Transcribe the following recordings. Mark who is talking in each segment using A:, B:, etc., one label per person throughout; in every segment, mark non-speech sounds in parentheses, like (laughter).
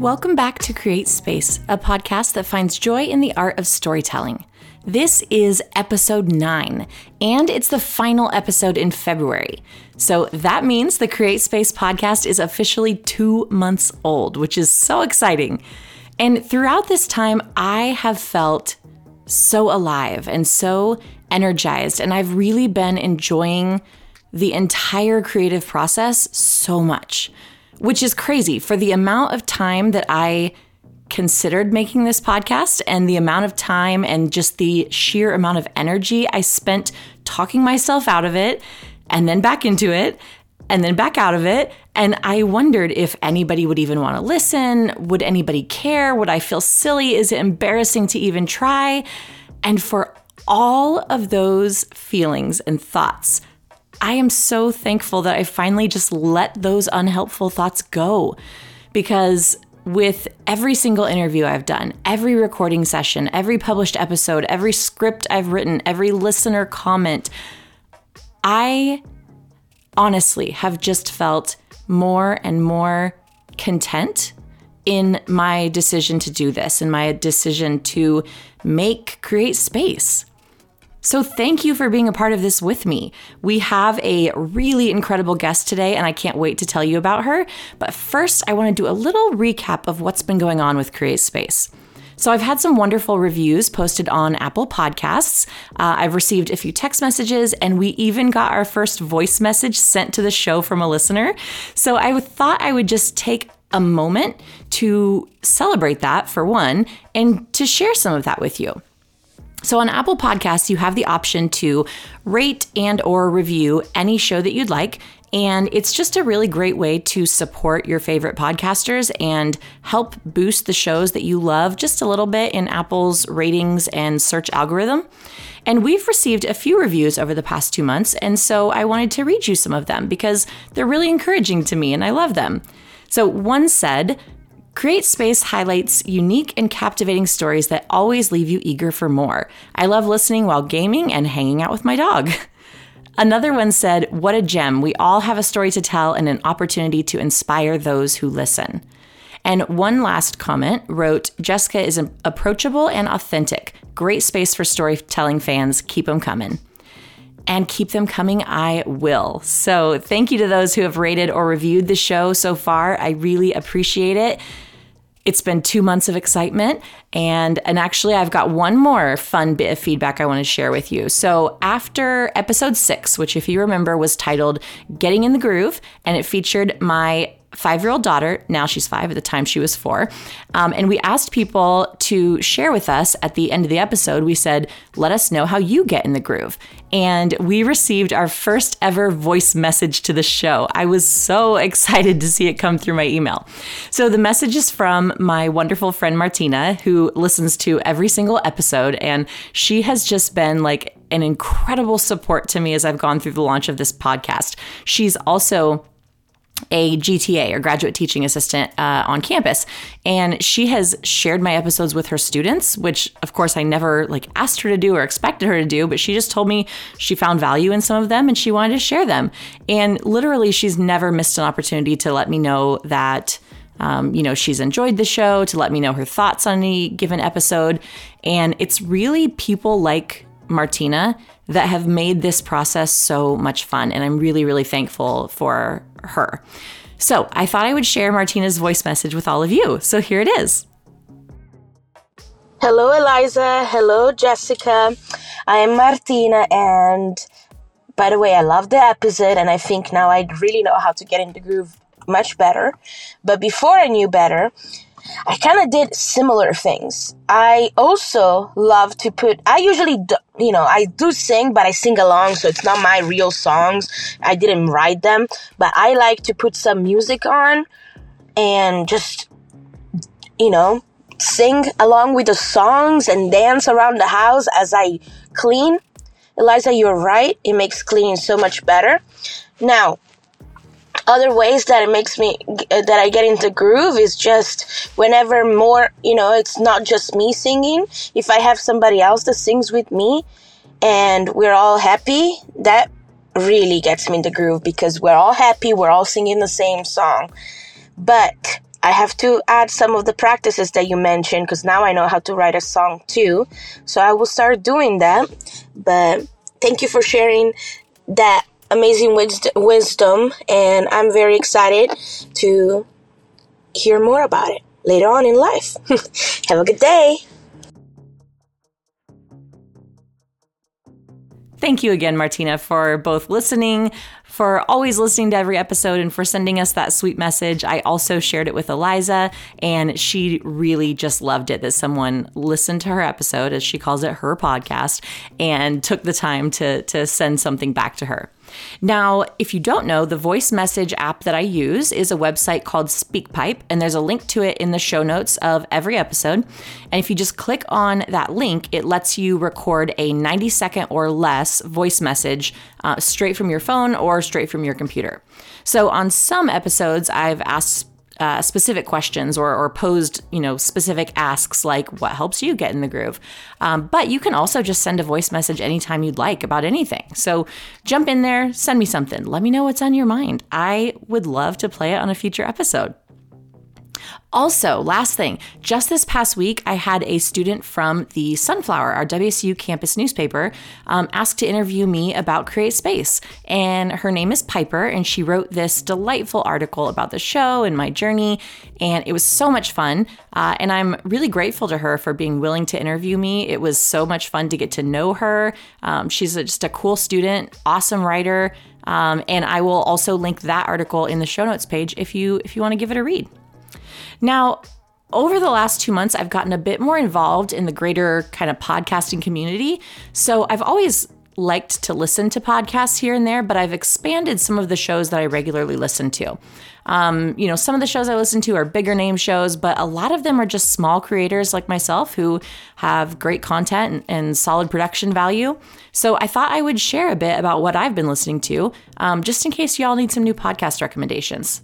A: Welcome back to Create Space, a podcast that finds joy in the art of storytelling. This is episode nine, and it's the final episode in February. So that means the Create Space podcast is officially two months old, which is so exciting. And throughout this time, I have felt so alive and so energized, and I've really been enjoying the entire creative process so much, which is crazy for the amount of time that I considered making this podcast and the amount of time and just the sheer amount of energy I spent talking myself out of it and then back into it and then back out of it. And I wondered if anybody would even want to listen. Would anybody care? Would I feel silly? Is it embarrassing to even try? And for all of those feelings and thoughts, I am so thankful that I finally just let those unhelpful thoughts go because with every single interview I've done, every recording session, every published episode, every script I've written, every listener comment, I honestly have just felt more and more content in my decision to do this, in my decision to make, create space. So, thank you for being a part of this with me. We have a really incredible guest today, and I can't wait to tell you about her. But first, I want to do a little recap of what's been going on with Create Space. So, I've had some wonderful reviews posted on Apple Podcasts. Uh, I've received a few text messages, and we even got our first voice message sent to the show from a listener. So, I thought I would just take a moment to celebrate that for one, and to share some of that with you. So on Apple Podcasts, you have the option to rate and or review any show that you'd like. And it's just a really great way to support your favorite podcasters and help boost the shows that you love just a little bit in Apple's ratings and search algorithm. And we've received a few reviews over the past two months. And so I wanted to read you some of them because they're really encouraging to me and I love them. So one said, Create Space highlights unique and captivating stories that always leave you eager for more. I love listening while gaming and hanging out with my dog. (laughs) Another one said, What a gem. We all have a story to tell and an opportunity to inspire those who listen. And one last comment wrote, Jessica is approachable and authentic. Great space for storytelling fans. Keep them coming and keep them coming, I will. So, thank you to those who have rated or reviewed the show so far. I really appreciate it. It's been two months of excitement, and and actually, I've got one more fun bit of feedback I want to share with you. So, after episode six, which, if you remember, was titled "Getting in the Groove," and it featured my five year old daughter. Now she's five at the time she was four. Um, and we asked people to share with us at the end of the episode. We said, let us know how you get in the groove. And we received our first ever voice message to the show. I was so (laughs) excited to see it come through my email. So the message is from my wonderful friend Martina, who listens to every single episode. And she has just been like an incredible support to me as I've gone through the launch of this podcast. She's also a GTA or graduate teaching assistant uh, on campus, and she has shared my episodes with her students, which of course I never like asked her to do or expected her to do, but she just told me she found value in some of them and she wanted to share them. And literally, she's never missed an opportunity to let me know that. Um, you know, she's enjoyed the show, to let me know her thoughts on any given episode. And it's really people like Martina that have made this process so much fun. And I'm really, really thankful for her. So I thought I would share Martina's voice message with all of you. So here it is.
B: Hello, Eliza. Hello, Jessica. I am Martina, and by the way, I love the episode, and I think now I really know how to get in the groove much better. But before I knew better, I kind of did similar things. I also love to put, I usually, do, you know, I do sing, but I sing along, so it's not my real songs. I didn't write them, but I like to put some music on and just, you know, sing along with the songs and dance around the house as I clean. Eliza, you're right. It makes cleaning so much better. Now, other ways that it makes me uh, that I get into groove is just whenever more you know it's not just me singing if I have somebody else that sings with me and we're all happy that really gets me in the groove because we're all happy we're all singing the same song but I have to add some of the practices that you mentioned because now I know how to write a song too. So I will start doing that. But thank you for sharing that amazing wisdom, and I'm very excited to hear more about it later on in life. (laughs) have a good day.
A: Thank you again, Martina, for both listening, for always listening to every episode, and for sending us that sweet message. I also shared it with Eliza, and she really just loved it that someone listened to her episode, as she calls it, her podcast, and took the time to, to send something back to her. Now, if you don't know, the voice message app that I use is a website called SpeakPipe, and there's a link to it in the show notes of every episode. And if you just click on that link, it lets you record a 90 second or less voice message uh, straight from your phone or straight from your computer. So on some episodes, I've asked uh, specific questions or, or, posed, you know, specific asks like what helps you get in the groove. Um, but you can also just send a voice message anytime you'd like about anything. So jump in there, send me something. Let me know what's on your mind. I would love to play it on a future episode. Also, last thing, just this past week, I had a student from the Sunflower, our WSU campus newspaper, um, ask to interview me about Create Space. And her name is Piper, and she wrote this delightful article about the show and my journey. And it was so much fun. Uh, and I'm really grateful to her for being willing to interview me. It was so much fun to get to know her. Um, she's a, just a cool student, awesome writer. Um, and I will also link that article in the show notes page if you if you want to give it a read. Now, over the last two months, I've gotten a bit more involved in the greater kind of podcasting community. So I've always liked to listen to podcasts here and there, but I've expanded some of the shows that I regularly listen to. Um, you know, some of the shows I listen to are bigger name shows, but a lot of them are just small creators like myself who have great content and, and solid production value. So I thought I would share a bit about what I've been listening to, um, just in case y'all need some new podcast recommendations.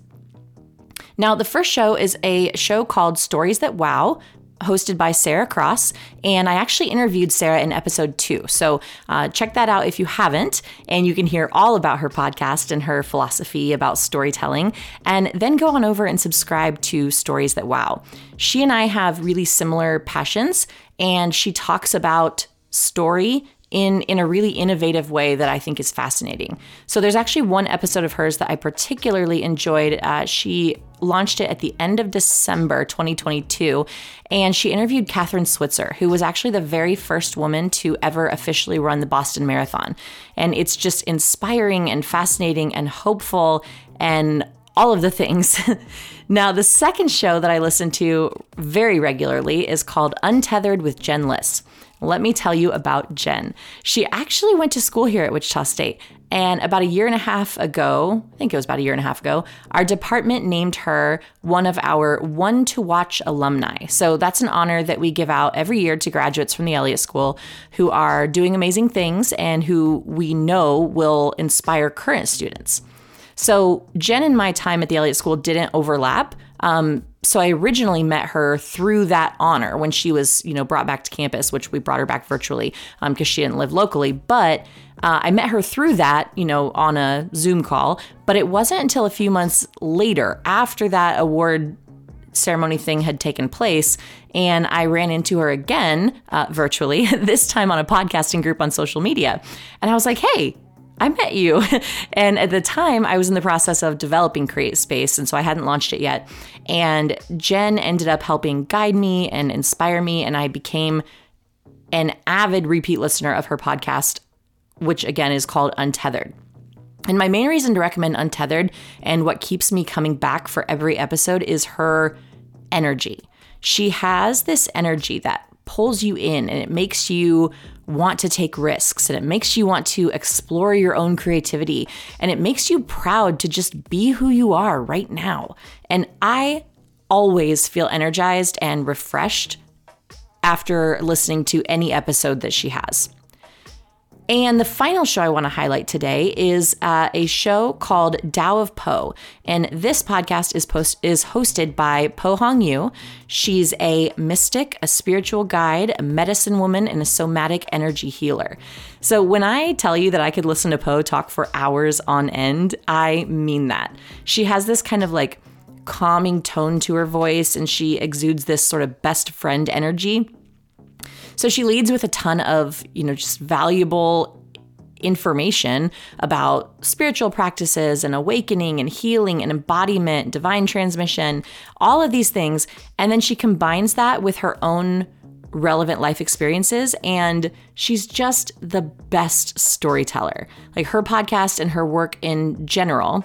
A: Now, the first show is a show called Stories That Wow, hosted by Sarah Cross. And I actually interviewed Sarah in episode two. So uh, check that out if you haven't. And you can hear all about her podcast and her philosophy about storytelling. And then go on over and subscribe to Stories That Wow. She and I have really similar passions, and she talks about story in in a really innovative way that I think is fascinating. So there's actually one episode of hers that I particularly enjoyed. Uh, she launched it at the end of December 2022, and she interviewed Kathrine Switzer, who was actually the very first woman to ever officially run the Boston Marathon. And it's just inspiring and fascinating and hopeful and all of the things. (laughs) now, the second show that I listen to very regularly is called Untethered with Jen Liss. Let me tell you about Jen. She actually went to school here at Wichita State. And about a year and a half ago, I think it was about a year and a half ago, our department named her one of our one to watch alumni. So that's an honor that we give out every year to graduates from the Elliott School who are doing amazing things and who we know will inspire current students. So Jen and my time at the Elliott School didn't overlap. Um, so I originally met her through that honor when she was, you know, brought back to campus, which we brought her back virtually because um, she didn't live locally. But uh, I met her through that, you know, on a Zoom call. But it wasn't until a few months later, after that award ceremony thing had taken place, and I ran into her again uh, virtually, (laughs) this time on a podcasting group on social media. And I was like, hey, I met you. (laughs) and at the time, I was in the process of developing Create Space, and so I hadn't launched it yet. And Jen ended up helping guide me and inspire me, and I became an avid repeat listener of her podcast, which again is called Untethered. And my main reason to recommend Untethered and what keeps me coming back for every episode is her energy. She has this energy that pulls you in and it makes you want to take risks and it makes you want to explore your own creativity and it makes you proud to just be who you are right now. And I always feel energized and refreshed after listening to any episode that she has. And the final show I want to highlight today is uh, a show called Tao of Po. And this podcast is post- is hosted by Po Hong Yu. She's a mystic, a spiritual guide, a medicine woman, and a somatic energy healer. So when I tell you that I could listen to Po talk for hours on end, I mean that. She has this kind of like calming tone to her voice and she exudes this sort of best friend energy. So she leads with a ton of, you know, just valuable information about spiritual practices and awakening and healing and embodiment, divine transmission, all of these things. And then she combines that with her own relevant life experiences and she's just the best storyteller. Like her podcast and her work in general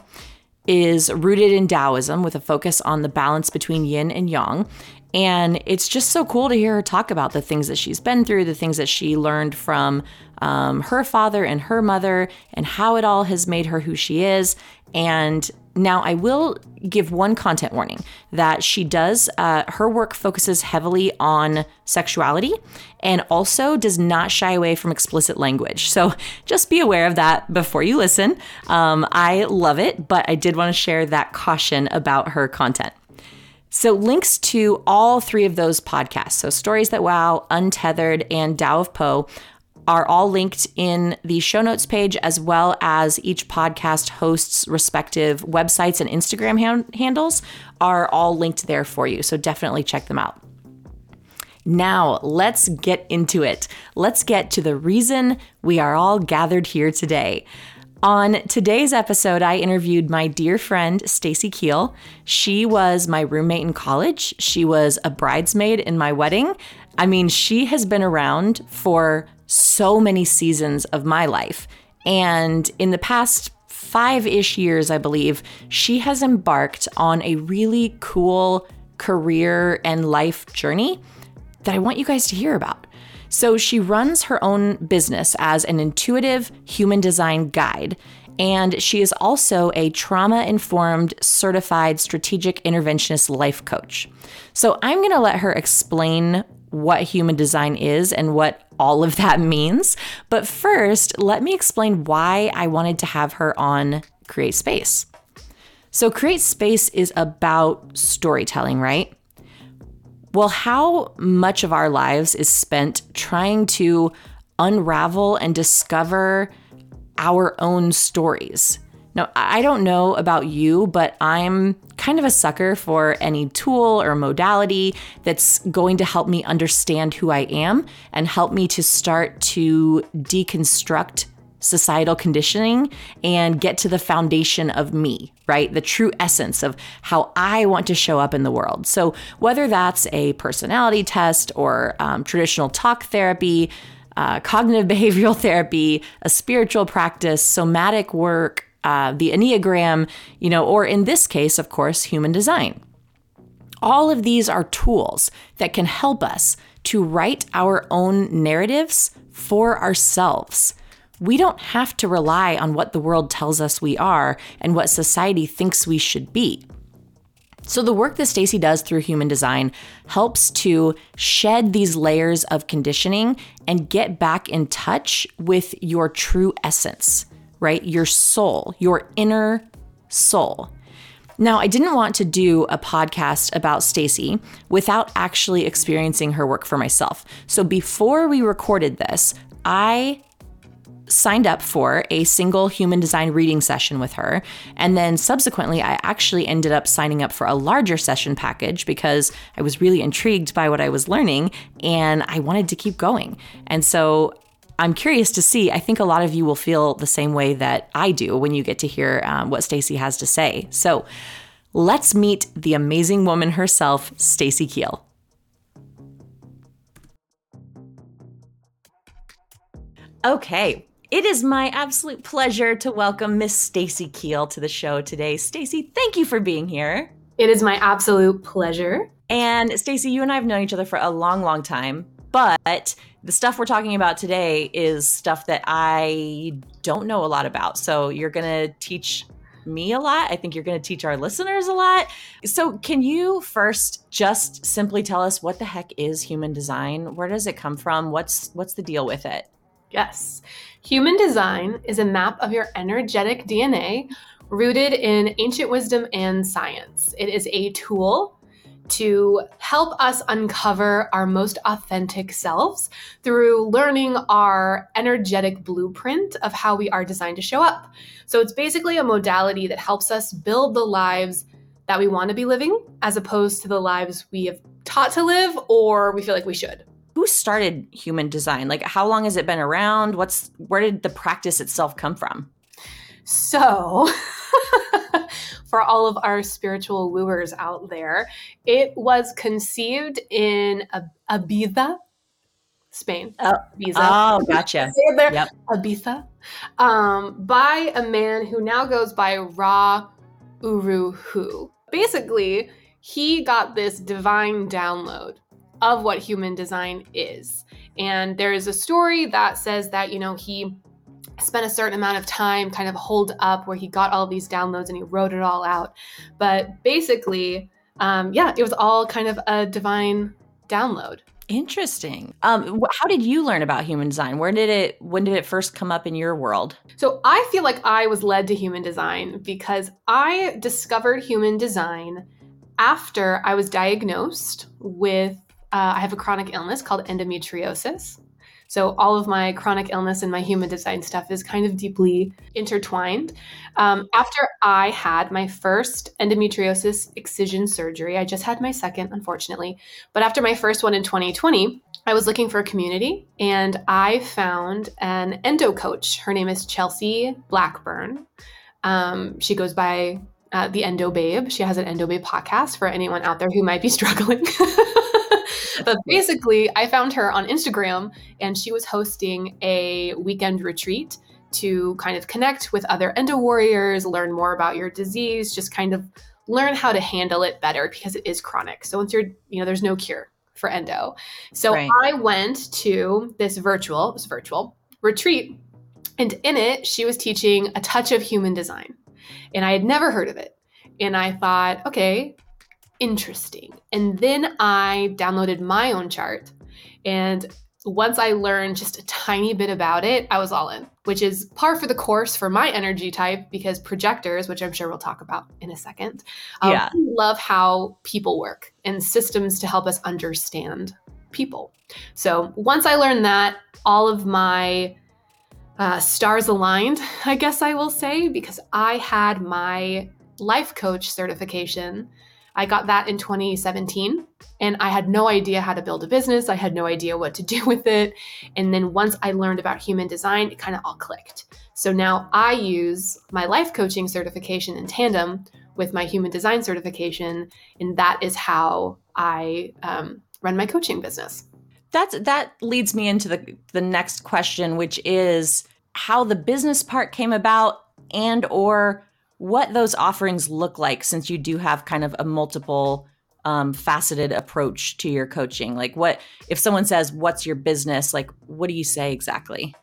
A: is rooted in Taoism with a focus on the balance between yin and yang. And it's just so cool to hear her talk about the things that she's been through, the things that she learned from um, her father and her mother, and how it all has made her who she is. And now, I will give one content warning that she does, uh, her work focuses heavily on sexuality and also does not shy away from explicit language. So just be aware of that before you listen. Um, I love it, but I did want to share that caution about her content. So, links to all three of those podcasts, so Stories That Wow, Untethered, and Tao of Po, are all linked in the show notes page, as well as each podcast host's respective websites and Instagram han- handles are all linked there for you. So, definitely check them out. Now, let's get into it. Let's get to the reason we are all gathered here today. On today's episode, I interviewed my dear friend Stacy Keele. She was my roommate in college. She was a bridesmaid in my wedding. I mean, she has been around for so many seasons of my life. And in the past five ish years, I believe, she has embarked on a really cool career and life journey that I want you guys to hear about. So she runs her own business as an intuitive human design guide. And she is also a trauma informed certified strategic interventionist life coach. So I'm going to let her explain what human design is and what all of that (laughs) means. But first, let me explain why I wanted to have her on Create Space. So, Create Space is about storytelling, right? Well, how much of our lives is spent trying to unravel and discover our own stories? Now, I don't know about you, but I'm kind of a sucker for any tool or modality that's going to help me understand who I am and help me to start to deconstruct societal conditioning and get to the foundation of me, right? The true essence of how I want to show up in the world. So, whether that's a personality test or um, traditional talk therapy, uh, cognitive (laughs) behavioral therapy, a spiritual practice, somatic work, uh, the Enneagram, you know, or in this case, of course, human design. All of these are tools that can help us to write our own narratives for ourselves we don't have to rely on what the world tells us we are and what society thinks we should be. So the work that Stacy does through human design helps to shed these layers of conditioning and get back in touch with your true essence, right? Your soul, your inner soul. Now, I didn't want to do a podcast about Stacy without actually experiencing her work for myself. So before we recorded this, I signed up for a single human design reading session with her. And then subsequently, I actually ended up signing up for a larger session package because I was really intrigued by what I was learning and I wanted to keep going. And so I'm curious to see. I think a lot of you will feel the same way that I do when you get to hear um, what Stacy has to say. So let's meet the amazing woman herself, Stacy Keele. Okay, it is my absolute pleasure to welcome Miss Stacy Keele to the show today. Stacy, thank you for being here.
C: It is my absolute pleasure.
A: And Stacy, you and I have known each other for a long, long time, but the stuff we're talking about today is stuff that I don't know a lot about. So you're going to teach me a lot. I think you're going to teach our listeners a lot. So, can you first just simply tell us what the heck is human design? Where does it come from? What's what's the deal with it?
C: Yes. Human design is a map of your energetic DNA rooted in ancient wisdom and science. It is a tool to help us uncover our most authentic selves through learning our energetic blueprint of how we are designed to show up. So it's basically a modality that helps us build the lives that we want to be living as opposed to the lives we have taught to live or we feel like we should.
A: Who started human design? Like how long has it been around? What's where did the practice itself come from?
C: So, (laughs) for all of our spiritual wooers out there, it was conceived in Ibiza, Spain.
A: Oh, Ibiza. Oh, gotcha. (laughs)
C: there, yep. Ibiza, um, by a man who now goes by Ra Uru Hu. Basically, he got this divine download of what human design is. And there is a story that says that, you know, he spent a certain amount of time kind of holed up where he got all these downloads and he wrote it all out. But basically, um, yeah, it was all kind of a divine download.
A: Interesting. Um, how did you learn about human design? Where did it? When did it first come up in your world?
C: So I feel like I was led to human design because I discovered human design after I was diagnosed with. Uh, I have a chronic illness called endometriosis. So all of my chronic illness and my human design stuff is kind of deeply intertwined. Um, after I had my first endometriosis excision surgery, I just had my second, unfortunately, but after my first one in 2020, I was looking for a community and I found an endo coach. Her name is Chelsea Blackburn. Um, she goes by uh, the Endo Babe. She has an Endo Babe podcast for anyone out there who might be (laughs) struggling. (laughs) (laughs) but basically, I found her on Instagram and she was hosting a weekend retreat to kind of connect with other endo warriors, learn more about your disease, just kind of learn how to handle it better because it is chronic. So once you're, you know, there's no cure for endo. So right. I went to this virtual, it was virtual retreat, and in it, she was teaching a touch of human design. And I had never heard of it. And I thought, okay, interesting. And then I downloaded my own chart. And once I learned just a tiny bit about it, I was all in, which is par for the course for my energy type because projectors, which I'm sure we'll talk about in a second, um, yeah. love how people work and systems to help us understand people. So once I learned that, all of my uh, stars aligned, (laughs) I guess I will say, because I had my life coach certification I got that in 2017 and I had no idea how to build a business. I had no idea what to (laughs) do with it. And then once I learned about human design, it kind of all clicked. So now I use my life coaching certification in tandem with my human design certification. And that is how I um, run my coaching business.
A: That's that leads me into the the next question, which is how the business part came about and or what those offerings look like since you do have kind of a multiple um, faceted approach to your coaching like what if someone says what's your business like what do you say exactly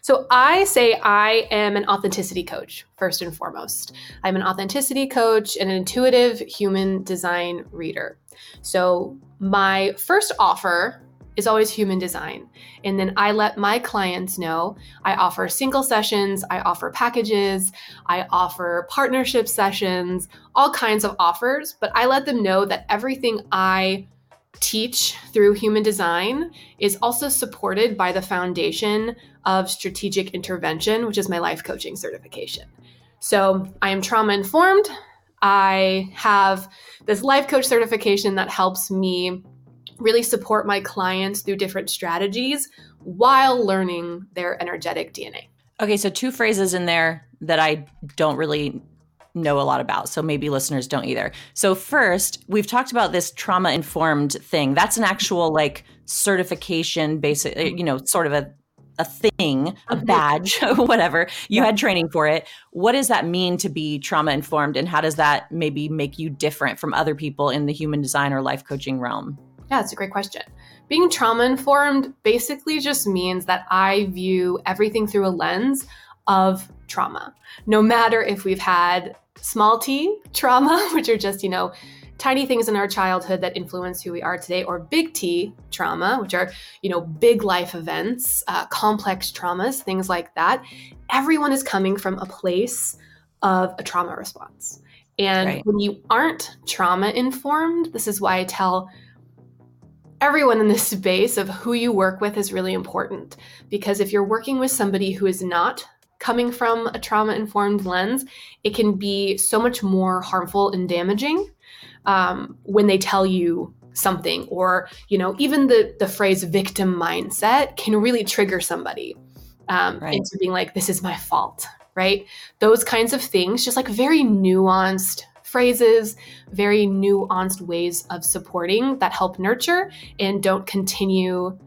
C: so I say I am an authenticity coach, first and foremost. I'm an authenticity coach and an intuitive human design reader. So my first offer is always human design. And then I let my clients know I offer single sessions, I offer packages, I offer partnership sessions, all kinds of offers, but I let them know that everything I teach through human design is also supported by the foundation of strategic intervention, which is my life coaching certification. So I am trauma informed. I have this life coach certification that helps me really support my clients through different strategies while learning their energetic DNA.
A: Okay, so two phrases in there that I don't really know a lot about. So maybe listeners don't either. So first, we've talked about this trauma informed thing. That's an actual like certification basic you know, sort of a a thing, a mm-hmm. badge, (laughs) whatever. You had training for it. What does that mean to be trauma informed and how does that maybe make you different from other people in the human design or life coaching realm?
C: Yeah, it's a great question. Being trauma informed basically just means that I view everything through a lens of trauma. No matter if we've had small t (laughs) trauma, which are just, you know, tiny things in our childhood that influence who we are today, or big T trauma, which are, you know, big life events, uh, complex traumas, things like that. Everyone is coming from a place of a trauma response. And right. when you aren't trauma informed, this is why I tell everyone in this space of who you work with is really important because if you're working with somebody who is not coming from a trauma informed lens, it can be so much more harmful and damaging um, when they tell you something or you know even the the phrase victim mindset can really trigger somebody um, right. into being like this is my fault right those kinds of things just like very nuanced phrases very nuanced ways of supporting that help nurture and don't continue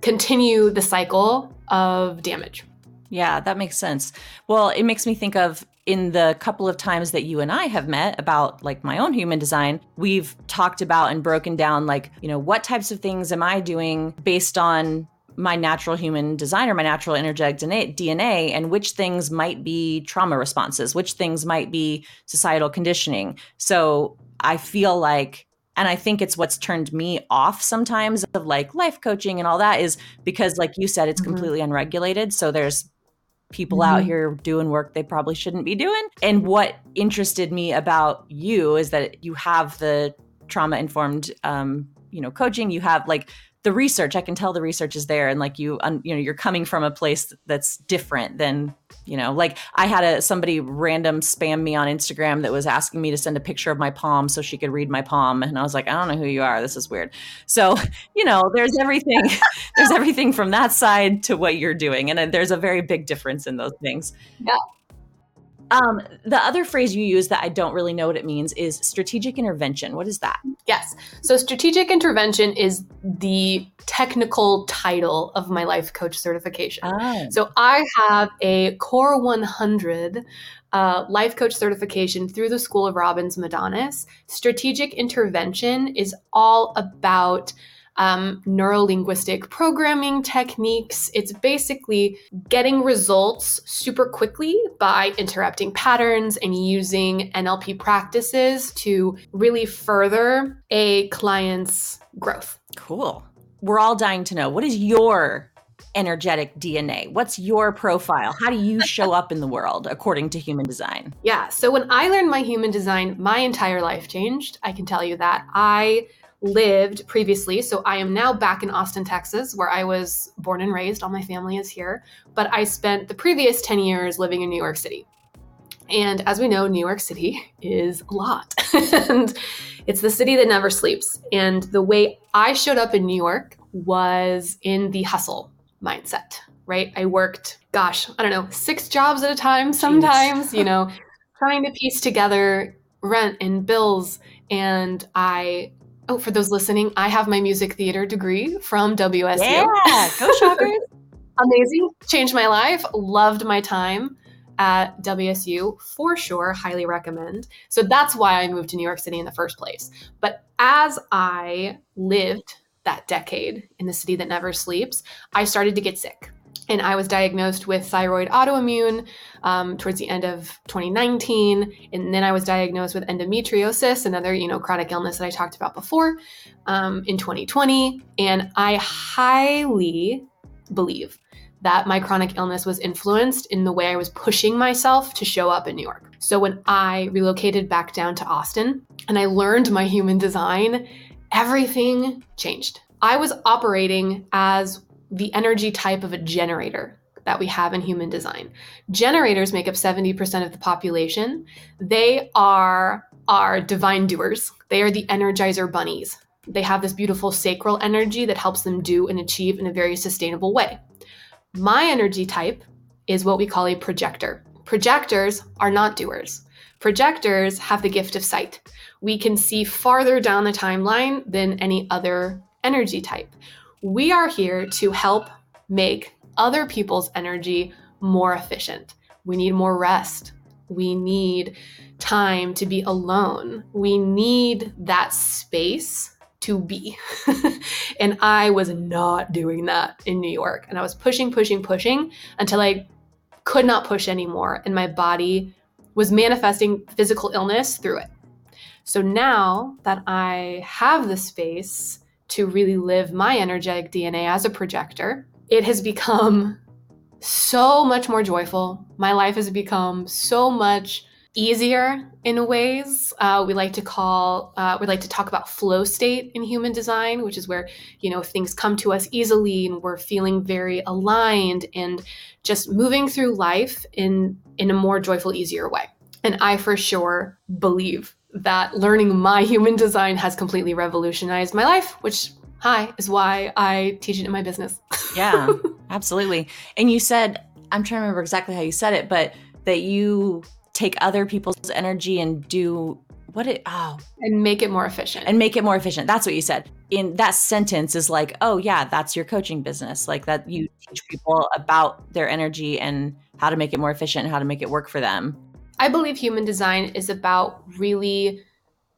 C: continue the cycle of damage
A: yeah, that makes sense. Well, it makes me think of in the couple of times that you and I have met about like my own human design, we've talked about and broken down like, you know, what types of things am I doing based on my natural human design or my natural energetic DNA and which things might be trauma responses, which things might be societal conditioning. So I feel like and I think it's what's turned me off sometimes of like life coaching and all that is because like you said it's mm-hmm. completely unregulated so there's people mm-hmm. out here doing work they probably shouldn't be doing. And what interested me about you is that you have the trauma informed, um, you know, coaching. You have like the research. I can tell the research is there, and like you, you know, you're coming from a place that's different than you know like i had a somebody random spam me on instagram that was asking me to send a picture of my palm so she could read my palm and i was like i don't know who you are. This is weird. So (laughs) you know there's everything (laughs) there's everything from that side to what you're doing and there's a very big difference in those things.
C: Yeah
A: um, the other phrase you use that I don't really know what it means is strategic intervention. What is that?
C: Yes. So, strategic intervention is the technical title of my life coach certification. Oh. So, I have a Core 100 uh, life coach certification through the School of Robbins Madanes. Strategic intervention is all about um, neurolinguistic programming techniques. It's basically getting results super quickly by interrupting patterns and using NLP practices to really further a client's growth.
A: Cool. We're all dying to know what is your energetic DNA? What's your profile? How do you show up in the world according to human design?
C: Yeah. So when I learned my human design, my entire life changed. I can tell you that. I lived previously. So I am now back in Austin, Texas, where I was born and raised. All my family is here. But I spent the previous 10 years living in New York City. And as we know, New York City (laughs) is a lot. (laughs) and it's the city that never sleeps. And the way I showed up in New York was in the hustle mindset, right? I worked, gosh, I don't know, six jobs at a time sometimes, you (laughs) know, trying to piece together rent and bills. And I Oh, for those listening, I have my music theater degree from WSU.
A: Yeah, go Shockers. (laughs)
C: Amazing. Changed my life. Loved my time at WSU for sure. Highly recommend. So that's why I moved to New York City in the first place. But as I lived that decade in the city that never sleeps, I started to get sick and I was diagnosed with thyroid autoimmune um, towards the end of 2019, and then I was diagnosed with endometriosis, another you know chronic illness that I talked about before, um, in 2020. And I highly believe that my chronic illness was influenced in the way I was pushing myself to show up in New York. So when I relocated back down to Austin and I learned my human design, everything changed. I was operating as the energy type of a generator that we have in human design. Generators make up 70% of the population. They are our divine doers. They are the energizer bunnies. They have this beautiful sacral energy that helps them do and achieve in a very sustainable way. My energy type is what we call a projector. Projectors are not doers. Projectors have the gift of sight. We can see farther down the timeline than any other energy type. We are here to help make other people's energy more efficient. We need more rest. We need time to be alone. We need that space to be. (laughs) and I was not doing that in New York. And I was pushing, pushing, pushing until I could not push anymore. And my body was manifesting physical illness through it. So now that I have the space to really live my energetic DNA as a projector, it has become so much more joyful. My life has become so much easier in ways. Uh, we like to call, uh, we like to talk about flow state in human design, which is where, you know, things come to us easily and we're feeling very aligned and just moving through life in, in a more joyful, easier way. And I for sure believe that learning my (laughs) human design has completely revolutionized my life, which hi is why I teach it in my business. (laughs)
A: yeah, absolutely. And you said, I'm trying to remember exactly how you said it, but that you take other people's energy and do what it oh.
C: And make it more efficient.
A: And make it more efficient. That's what you said. In that sentence is like oh yeah that's your coaching business like that you teach people about their energy and how to make it more efficient and how to make it work for them
C: i believe human design is about really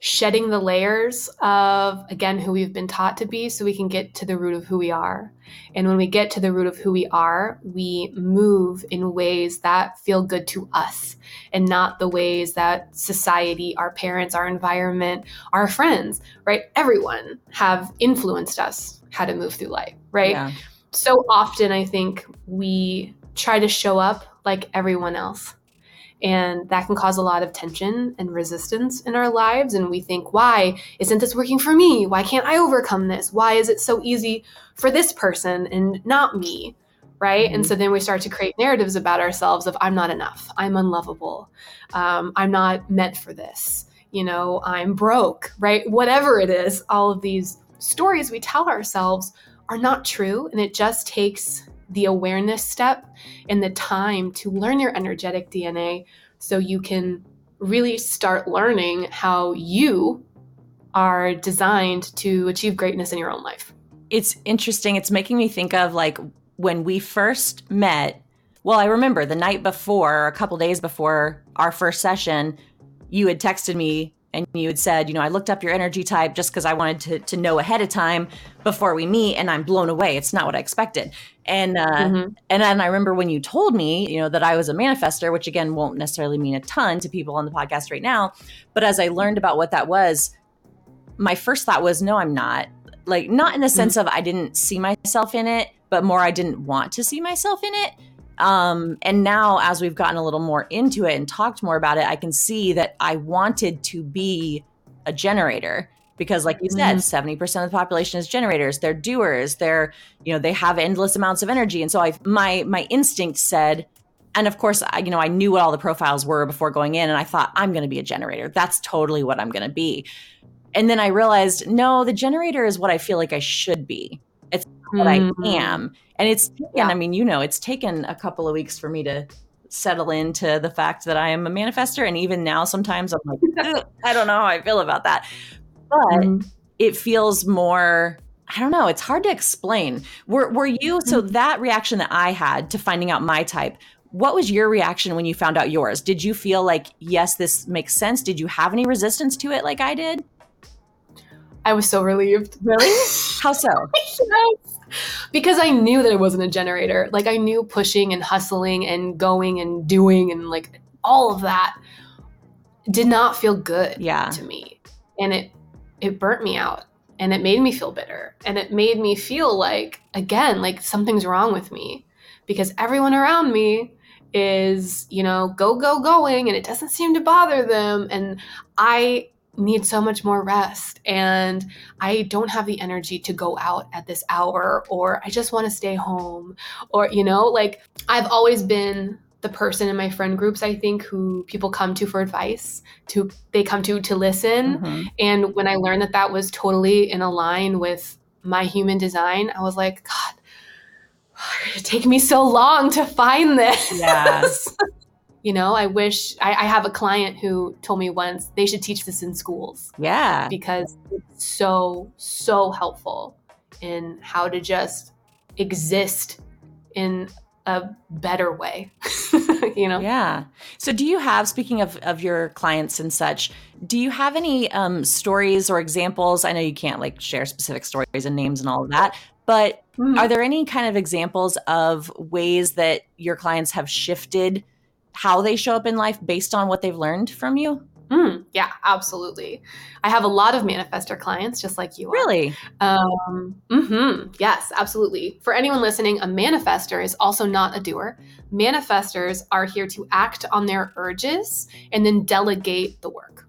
C: shedding the layers of again who we've been taught to be so we can get to the root of who we are. And when we get to the root of who we are we move in ways that feel good to us and not the ways that society our parents our environment our friends right everyone have influenced us how to move through life right? Yeah. so often i think we try to show up like everyone else and that can cause a lot of tension and resistance in our lives. And we think, why isn't this working for me? Why can't I overcome this? Why is it so easy for this person and not me? Right. Mm-hmm. And so then we start to create narratives about ourselves of, I'm not enough. I'm unlovable. Um, I'm not meant for this. You know, I'm broke. Right. Whatever it is, all of these stories we tell ourselves are not true. And it just takes the awareness step and the time to learn your energetic DNA so you can really start learning how you are designed to achieve greatness in your own life.
A: It's interesting. It's making me think of like when we first met. Well, I remember the night before, a couple days before our first session, you had texted me and you had said, you know, I looked up your energy type just because I wanted to, to know ahead of time before we meet, and I'm blown away. It's not what I expected. And uh, mm-hmm. and then I remember when you told me, you know, that I was a manifester, which again won't necessarily mean a ton to people on the podcast right now, but as I learned about what that was, my first thought was, no, I'm not. Like not in the mm-hmm. sense mm-hmm. of I didn't see myself in it, but more I didn't want to see myself in it um, and now, as we've gotten a little more into it and talked more about it, I can see that I wanted to be a generator because like you said mm-hmm. 70% of the population is generators. They're doers. They're you know they have endless amounts of energy. And so i my my instinct said and of course I, you know i knew what all the profiles were before going in and i thought i'm going to be a generator. That's totally what i'm going to be. And then i realized no the generator is what i feel like i should be what mm-hmm. i am and it's taken, yeah. I mean, you know, it's taken a couple of weeks for me to settle into the fact that I am a manifester. And even now, sometimes I'm like, (laughs) I don't know how I feel about that. But mm-hmm. it feels more, I don't know, it's hard to explain. Were, were you, mm-hmm. so that reaction that I had to finding out my type, what was your reaction when you found out yours? Did you feel like, yes, this makes sense? Did you have any resistance to it like I did?
C: I was so relieved.
A: Really? (laughs) How so? (laughs)
C: yes. Because I knew that it wasn't a generator. Like I knew pushing and hustling and going and doing and like all of that did not feel good
A: yeah.
C: to me. And it it burnt me out and it made me feel bitter and it made me feel like again like something's wrong with me because everyone around me is, you know, go go going and it doesn't seem to bother them and I need so much more rest and I don't have the energy to go out at this hour or I just want to stay home or you know like I've always been the person in my friend groups I think who people come to for advice to they come to to listen. Mm-hmm. and when I learned that that was totally in a line with my human design I was like god (sighs) it take me so long to find this.
A: Yes (laughs)
C: You know, I wish I, I, have a client who told me once they should teach this in schools.
A: Yeah.
C: Because it's so, so helpful in how to just exist in a better way. (laughs) you know?
A: Yeah. So do you have, speaking of, of your clients and such, do you have any um, stories or examples? I know you can't like share specific stories and names and all of that, but mm-hmm. are there any kind of examples of ways that your clients have shifted how they show up in life based on what they've learned from you?
C: Mm, yeah, absolutely. I have a lot of manifester clients, just like you. Are.
A: Really?
C: Um, mm-hmm. Yes, absolutely. For anyone listening, a manifester is also not a doer. Manifestors are here to act on their urges and then delegate the work.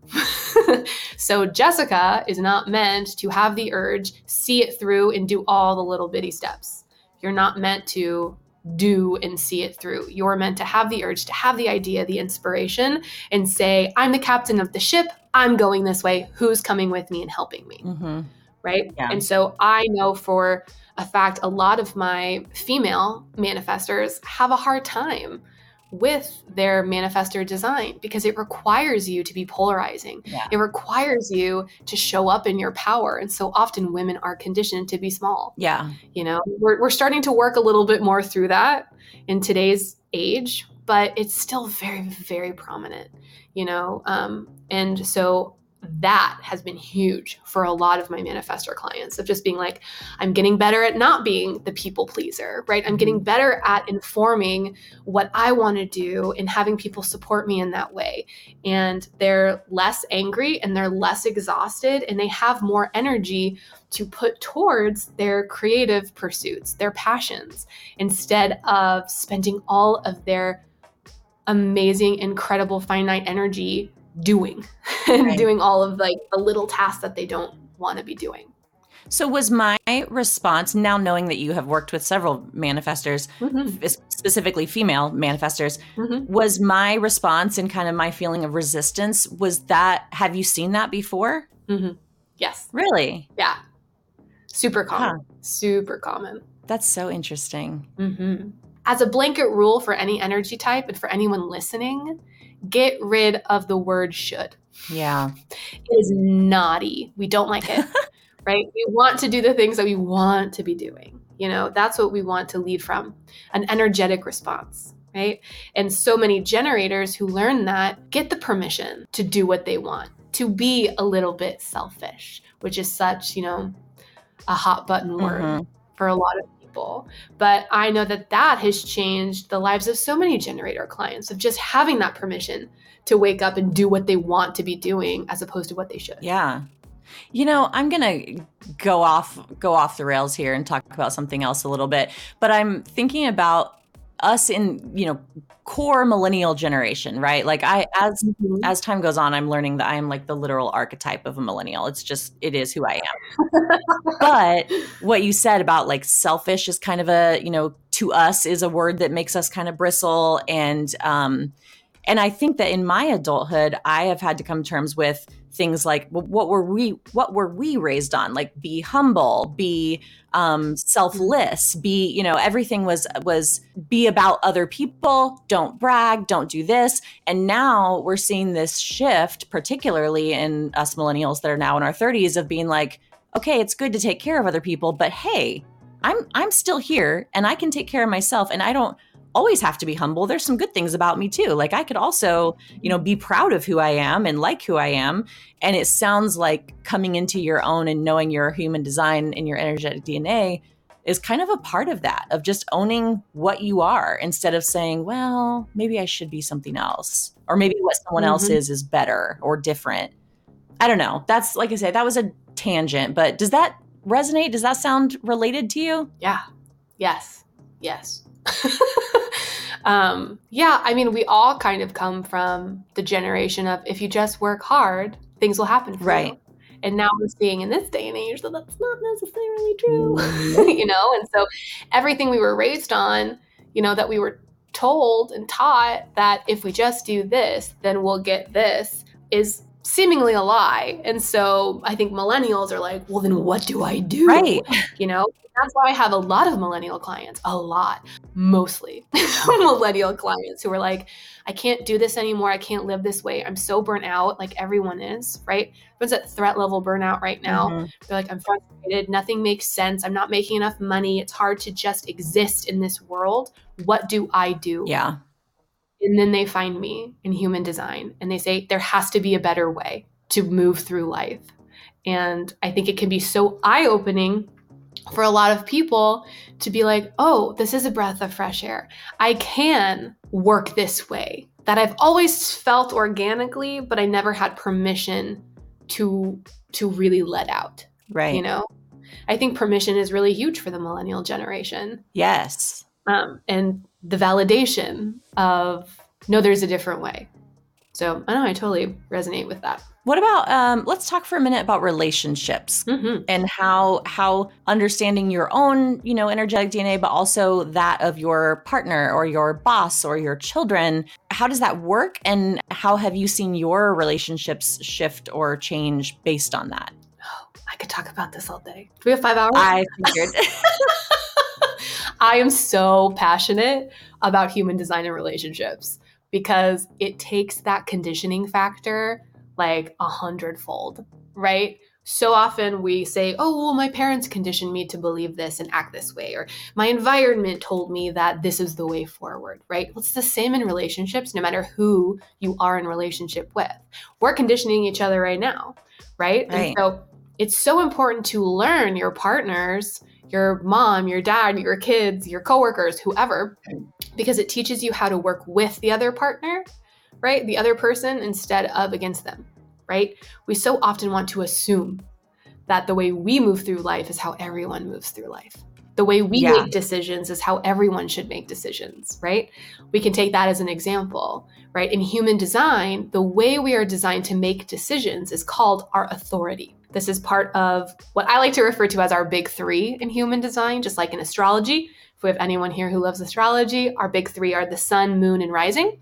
C: (laughs) so Jessica is not meant to have the urge, see it through, and do all the little bitty steps. You're not meant to do and see it through. You're meant to have the urge, to have the idea, the inspiration, and say, I'm the captain of the ship. I'm going this way. Who's coming with me and helping me? Mm-hmm. Right. Yeah. And so I know for a fact, a lot of my female manifestors have a hard time with their manifestor design because it requires you to be polarizing. Yeah. It requires you to show up in your power. And so often women are conditioned to be small.
A: Yeah.
C: You know, we're, we're starting to work a little bit more through that in today's age, but it's still very, very prominent, you know? Um, and so that has been huge for a lot of my manifestor clients of just being like i'm getting better at not being the people pleaser right i'm getting mm-hmm. better at informing what i want to do and having people support me in that way and they're less angry and they're less exhausted and they have more energy to put towards their creative pursuits their passions instead of spending all of their amazing incredible finite energy doing (laughs) and right. doing all of like the little tasks that they don't want to be doing.
A: So was my response now knowing that you have worked with several manifestors, mm-hmm. specifically female manifestors, mm-hmm. was my response and kind of my feeling of resistance was that have you seen that before?
C: Mm-hmm. Yes.
A: Really?
C: Yeah. Super common. Huh. Super common.
A: That's so interesting.
C: Mm-hmm. As a blanket rule for any energy type and for anyone listening, get rid of the word should.
A: Yeah.
C: It is naughty. We don't like it, (laughs) right? We want to do the things that we want to be doing. You know, that's what we want to lead from an energetic response, right? And so many generators who learn that get the permission to do what they want, to be a little bit selfish, which is such, you know, a hot button word mm-hmm. for a lot of But I know that that has changed the lives of so many generator clients of just having that permission to wake up and do what they want to be doing as opposed to what they should.
A: Yeah. You know, I'm going to go off go off the rails here and talk about something else a little bit, but I'm thinking about us in you know core millennial generation right? Like i as mm-hmm. as time goes on i'm learning that i am like the literal archetype of a millennial. It's just it is who i am. But what you said about like selfish is kind of a you know to us is a word that makes us kind of bristle. And um and i think that in my adulthood i have had to come to terms with things like what were we what were we raised on? Like be humble be um, selfless be you know everything was was be about other people. Don't brag don't do this. And now we're seeing this shift particularly in us millennials that are now in our 30s of being like okay it's good to take care of other people but hey i'm i'm still here and i can take care of myself and i don't always have to be humble. There's some good things about me too. Like I could also, you know, be proud of who I am and like who I am. And it sounds like coming into your own and knowing your human design and your energetic DNA is kind of a part of that, of just owning what you are instead of saying, well, maybe I should be something else. Or maybe what someone mm-hmm. else is is better or different. I don't know. That's like I said, that was a tangent, but does that resonate? Does that sound related to you?
C: Yeah. Yes. Yes. (laughs) um, yeah, I mean, we all kind of come from the generation of if you just work hard, things will happen
A: right.
C: You. And now we're seeing in this day and age that that's not necessarily true, mm-hmm. (laughs) you know? And so everything we were raised on, you know, that we were told and taught that if we just do this, then we'll get this is seemingly a lie. And so I think millennials are like, well, then what do I do?
A: Right. (laughs)
C: You know, that's why I have a lot of millennial clients, a lot, mostly (laughs) millennial clients who are like, I can't do this anymore. I can't live this way. I'm so burnt out, like everyone is, right? Everyone's at threat level burnout right now. Mm-hmm. They're like, I'm frustrated. Nothing makes sense. I'm not making enough money. It's hard to just exist in this world. What do I do?
A: Yeah.
C: And then they find me in human design and they say, there has to be a better way to move through life. And I think it can be so eye opening for a lot of people to be like, oh, this is a breath of fresh air. I can work this way that I've always felt organically, but I never had permission to to really let out.
A: Right.
C: You know? I think permission is really huge for the millennial generation.
A: Yes.
C: Um, and the validation of no, there's a different way. So I know I totally resonate with that.
A: What about um, let's talk for a minute about relationships
C: Mm-hmm.
A: and how how understanding your own you know energetic DNA, but also that of your partner or your boss or your children. How does that work, and how have you seen your relationships shift or change based on that?
C: Oh, I could talk about this all day. Do we have five hours?
A: I figured. (laughs)
C: I am so passionate about human design and relationships because it takes that conditioning factor like a hundredfold, right? So often we say, oh, well, my parents conditioned me to believe this and act this way, or my environment told me that this is the way forward, right? Well, it's the same in relationships, no matter who you are in relationship with. We're conditioning each other right now, right?
A: Right.
C: And so it's so important to learn your partners, your mom, your dad, your kids, your coworkers, whoever, because it teaches you how to work with the other partner, right? The other person instead of against them, right? We so often want to assume that the way we move through life is how everyone moves through life. The way we
A: Yeah.
C: make decisions is how everyone should make decisions, right? We can take that as an example, right? In human design, the way we are designed to make decisions is called our authority. This is part of what I like to refer to as our big three in human design, just like in astrology. If we have anyone here who loves astrology, our big three are the sun, moon, and rising.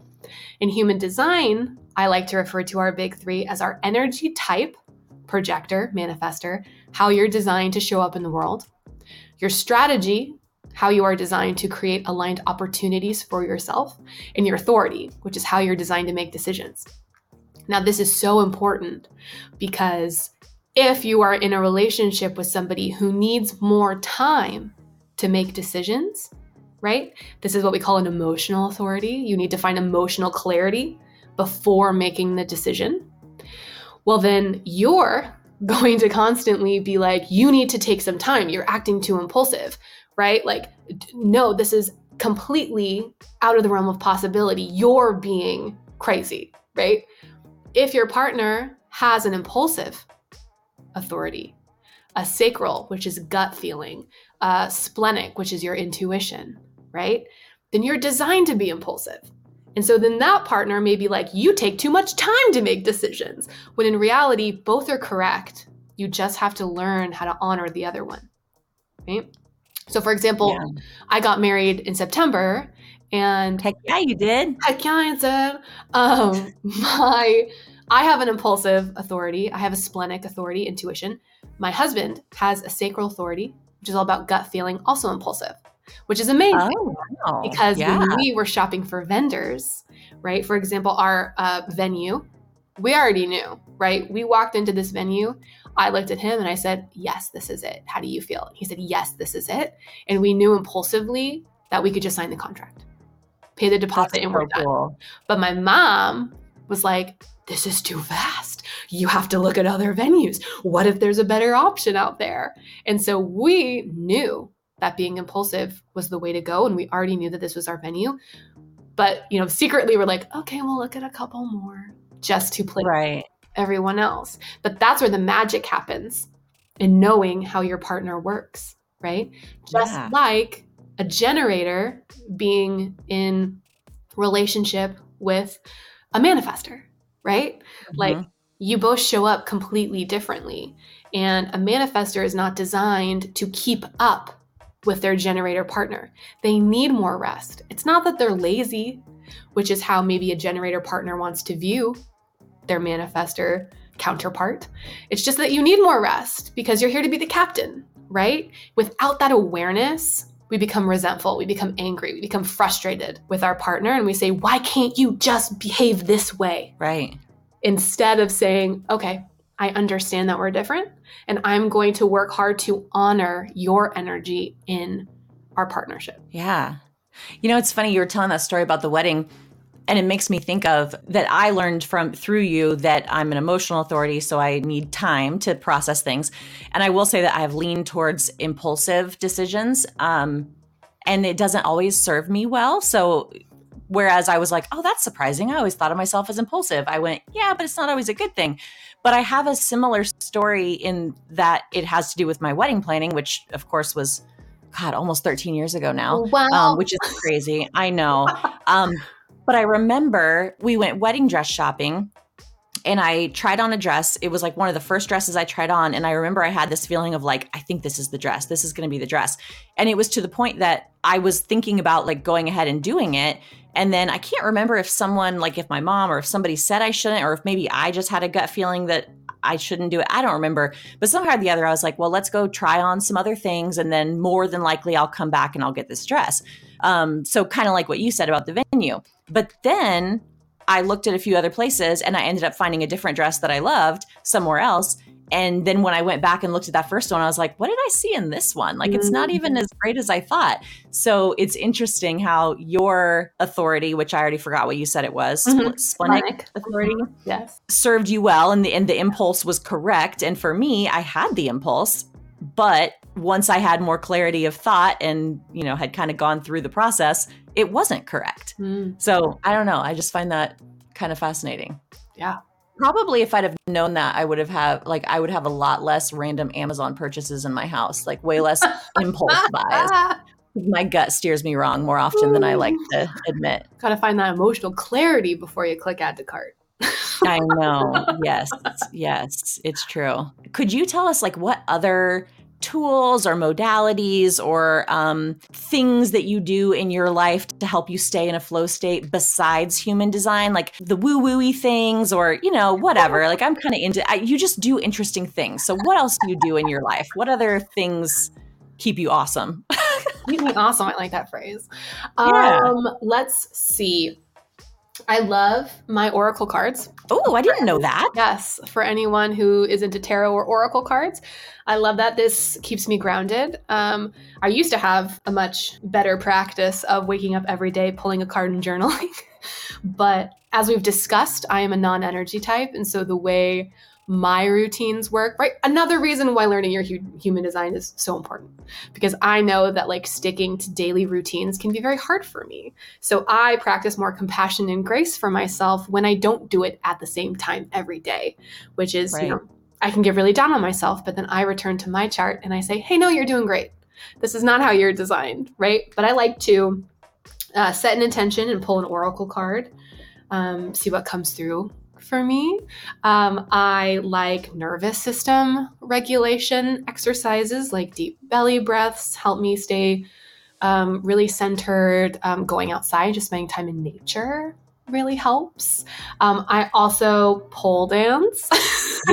C: In human design, I like to refer to our big three as our energy type, projector, manifester, how you're designed to show up in the world, your strategy, how you are designed to create aligned opportunities for yourself, and your authority, which is how you're designed to make decisions. Now, this is so important because if you are in a relationship with somebody who needs more time to make decisions, right? This is what we call an emotional authority. You need to find emotional clarity before making the decision. Well, then you're (laughs) going to constantly be like, you need to take some time. You're acting too impulsive, right? Like, no, this is completely out of the realm of possibility. You're being crazy, right? If your partner has an impulsive authority, a sacral, which is gut feeling, a splenic, which is your intuition, right? Then you're designed to be impulsive. And so then that partner may be like, you take too much time to make decisions, when in reality, both are correct. You just have to learn how to honor the other one, right? So, for example,
A: Yeah.
C: I got married in September, and
A: Heck yeah, you did.
C: I can't say, um, (laughs) my I have an impulsive authority. I have a splenic authority, intuition. My husband has a sacral authority, which is all about gut feeling, also impulsive, which is amazing
A: Oh, wow.
C: because
A: yeah.
C: when we were shopping for vendors, right? For example, our uh, venue, we already knew, right? We walked into this venue. I looked at him and I said, Yes, this is it. How do you feel? He said, Yes, this is it. And we knew impulsively that we could just sign the contract, pay the deposit,
A: That's
C: and
A: so
C: we're done.
A: cool.
C: But my mom was like, this is too fast. You have to look at other venues. What if there's a better option out there? And so we knew that being impulsive was the way to go. And we already knew that this was our venue. But, you know, secretly we're like, okay, we'll look at a couple more just to play
A: Right.
C: everyone else. But that's where the magic happens in knowing how your partner works, right? Just
A: Yeah.
C: like a generator being in relationship with a manifester, right? Like
A: Mhm.
C: you both show up completely differently. And a manifester is not designed to keep up with their generator partner. They need more rest. It's not that they're lazy, which is how maybe a generator partner wants to view their manifester counterpart. It's just that you need more rest because you're here to be the captain, right? Without that awareness, we become resentful, we become angry, we become frustrated with our partner, and we say, Why can't you just behave this way?
A: Right.
C: Instead of saying, Okay, I understand that we're different, and I'm going to work hard to honor your energy in our partnership.
A: Yeah. You know, it's funny. You were telling that story about the wedding. And it makes me think of that I learned from through you that I'm an emotional authority, so I need time to process things. And I will say that I have leaned towards impulsive decisions, um, and it doesn't always serve me well. So whereas I was like, oh, that's surprising. I always thought of myself as impulsive. I went, yeah, but it's not always a good thing. But I have a similar story in that it has to do with my wedding planning, which of course was God, almost 13 years ago now,
C: Wow.
A: um, which is crazy. I know. (laughs) Um, but I remember we went wedding dress shopping and I tried on a dress. It was like one of the first dresses I tried on. And I remember I had this feeling of like, I think this is the dress. This is going to be the dress. And it was to the point that I was thinking about like going ahead and doing it. And then I can't remember if someone, like if my mom or if somebody said I shouldn't, or if maybe I just had a gut feeling that I shouldn't do it. I don't remember. But somehow or the other, I was like, well, let's go try on some other things. And then more than likely, I'll come back and I'll get this dress. Um, so kind of like what you said about the venue. But then I looked at a few other places and I ended up finding a different dress that I loved somewhere else. And then when I went back and looked at that first one, I was like, what did I see in this one? Like, it's not even as great as I thought. So it's interesting how your authority, which I already forgot what you said it was, splenic
C: Splenic.
A: authority,
C: Yes.
A: served you well and the, and the impulse was correct. And for me, I had the impulse, but once I had more clarity of thought and, you know, had kind of gone through the process, it wasn't correct.
C: Mm,
A: So I don't know. I just find that kind of fascinating.
C: yeah.
A: Probably if I'd have known that, I would have had like I would have a lot less random Amazon purchases in my house, like way less (laughs) impulse buys. My gut steers me wrong more often than I like to admit.
C: gotta find that emotional clarity before you click add to cart. (laughs)
A: I know. Yes. Yes, it's true. Could you tell us like what other tools or modalities or um, things that you do in your life to help you stay in a flow state besides human design, like the woo wooey things or you know whatever? Like I'm kind of into. I, you just do interesting things. So what else do you do in your life? What other things keep you awesome? (laughs)
C: Keep me awesome. I like that phrase.
A: Yeah.
C: Um, let's see. I love my oracle cards.
A: Oh, I didn't know that.
C: Yes, for anyone who is into tarot or oracle cards, I love that. This keeps me grounded. Um, I used to have a much better practice of waking up every day, pulling a card and journaling. (laughs) but as we've discussed, I am a non energy type. And so the way my routines work, right? Another reason why learning your hu- human design is so important because I know that like sticking to daily routines can be very hard for me. So I practice more compassion and grace for myself when I don't do it at the same time every day, which is,
A: Right.
C: you know, I can get really down on myself, but then I return to my chart and I say, hey, no, you're doing great. This is not how you're designed, right? But I like to uh, set an intention and pull an oracle card, um, see what comes through for me. Um, I like nervous system regulation exercises like deep belly breaths, help me stay um, really centered. Um, going outside, just spending time in nature really helps. Um, I also pole dance.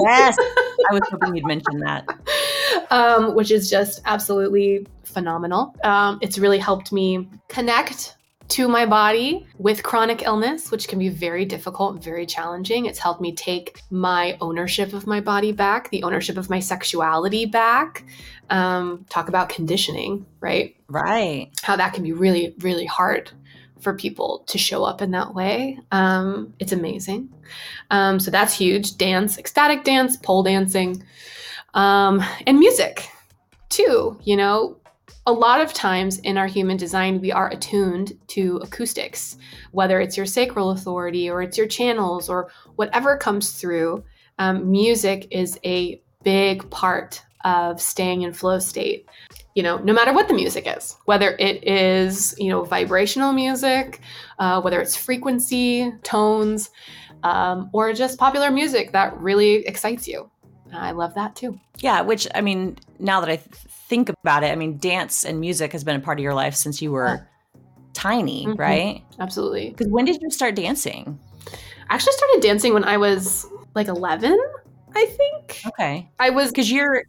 A: Yes, (laughs) I was hoping you'd mention that.
C: um, which is just absolutely phenomenal. Um, it's really helped me connect to my body with chronic illness, which can be very difficult, very challenging. It's helped me take my ownership of my body back, the ownership of my sexuality back. Um, talk about conditioning, right?
A: Right.
C: How that can be really, really hard for people to show up in that way. Um, it's amazing. Um, so that's huge. Dance, ecstatic dance, pole dancing, um, and music too. You know, a lot of times in our human design, we are attuned to acoustics, whether it's your sacral authority or it's your channels or whatever comes through. Um, music is a big part of staying in flow state. You know, no matter what the music is, whether it is, you know, vibrational music, uh, whether it's frequency, tones, um, or just popular music that really excites you. I love that too.
A: Yeah, which I mean, now that I th- think about it, I mean, dance and music has been a part of your life since you were tiny,
C: Mhm.
A: right?
C: Absolutely.
A: Because when did you start dancing?
C: I actually started dancing when I was like 11, I think.
A: Okay,
C: I was
A: because your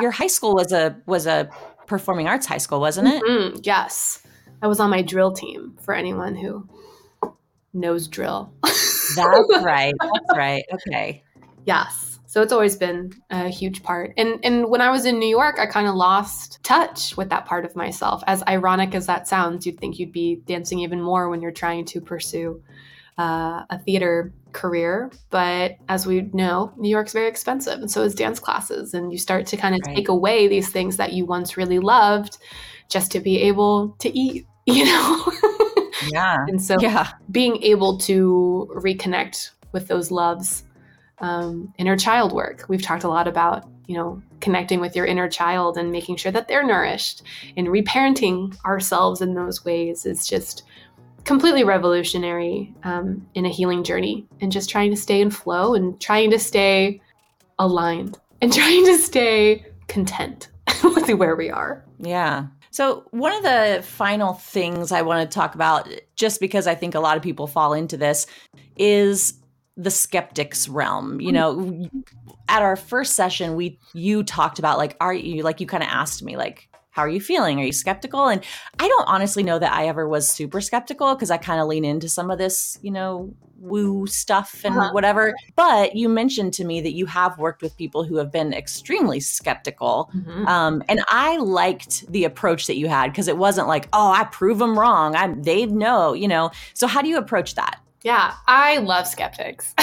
A: your high school was a was a performing arts high school, wasn't it?
C: Mm, yes. I was on my drill team for anyone who knows drill.
A: That's (laughs) right. That's right. Okay.
C: yes. So it's always been a huge part. And and when I was in New York, I kind of lost touch with that part of myself. As ironic as that sounds, you'd think you'd be dancing even more when you're trying to pursue uh, a theater career, but as we know, New York's very expensive, and so is dance classes. And you start to kind of right. take away these things that you once really loved just to be able to eat, (laughs) you know?
A: yeah.
C: and so yeah. being able to reconnect with those loves, um, inner child work. We've talked a lot about, you know, connecting with your inner child and making sure that they're nourished and reparenting ourselves in those ways is just completely revolutionary um, in a healing journey and just trying to stay in flow and trying to stay aligned and (laughs) trying to stay content (laughs) with where we are.
A: Yeah. So, one of the final things I want to talk about, just because I think a lot of people fall into this, is the skeptics realm. You know, at our first session, we you talked about like, are you like you kind of asked me like, how are you feeling? Are you skeptical? And I don't honestly know that I ever was super skeptical because I kind of lean into some of this, you know, woo stuff and uh-huh. whatever. But you mentioned to me that you have worked with people who have been extremely skeptical. Mm-hmm. Um, and I liked the approach that you had because it wasn't like, oh, I prove them wrong. I they know, you know. So how do you approach that?
C: Yeah, I love skeptics. (laughs)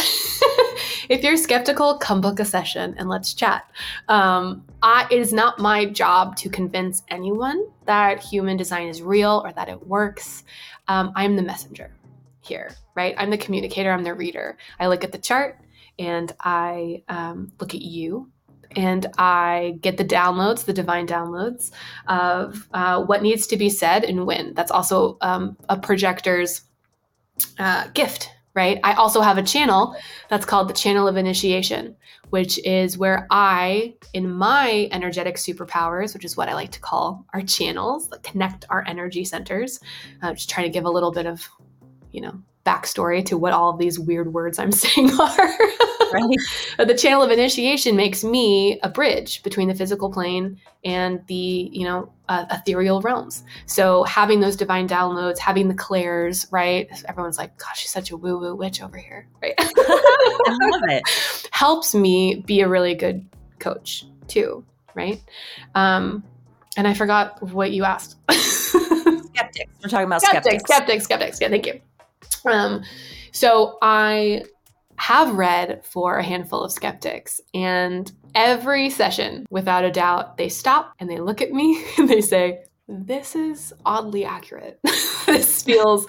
C: if you're skeptical, come book a session and let's chat. Um, I, it is not my job to convince anyone that human design is real or that it works. Um, I'm the messenger here, right? I'm the communicator, I'm the reader. I look at the chart and I um, look at you and I get the downloads, the divine downloads of uh, what needs to be said and when. That's also um, a projector's uh, gift right? I also have a channel that's called the Channel of Initiation, which is where I, in my energetic superpowers, which is what I like to call our channels that connect our energy centers, uh, just trying to give a little bit of, you know, backstory to what all of these weird words I'm (laughs) saying are. right. (laughs) the channel of initiation makes me a bridge between the physical plane and the, you know, uh, ethereal realms. So having those divine downloads, having the clairs, right? Everyone's like, gosh, she's such a woo woo witch over here, right? (laughs) I love it. Helps me be a really good coach too, right? Um, and I forgot what you asked.
A: skeptics. We're talking about skeptics.
C: Skeptics, skeptics, skeptics. Yeah, thank you. Um, so I have read for a handful of skeptics, and every session, without a doubt, they stop and they look at me (laughs) and they say, This is oddly accurate. (laughs) this feels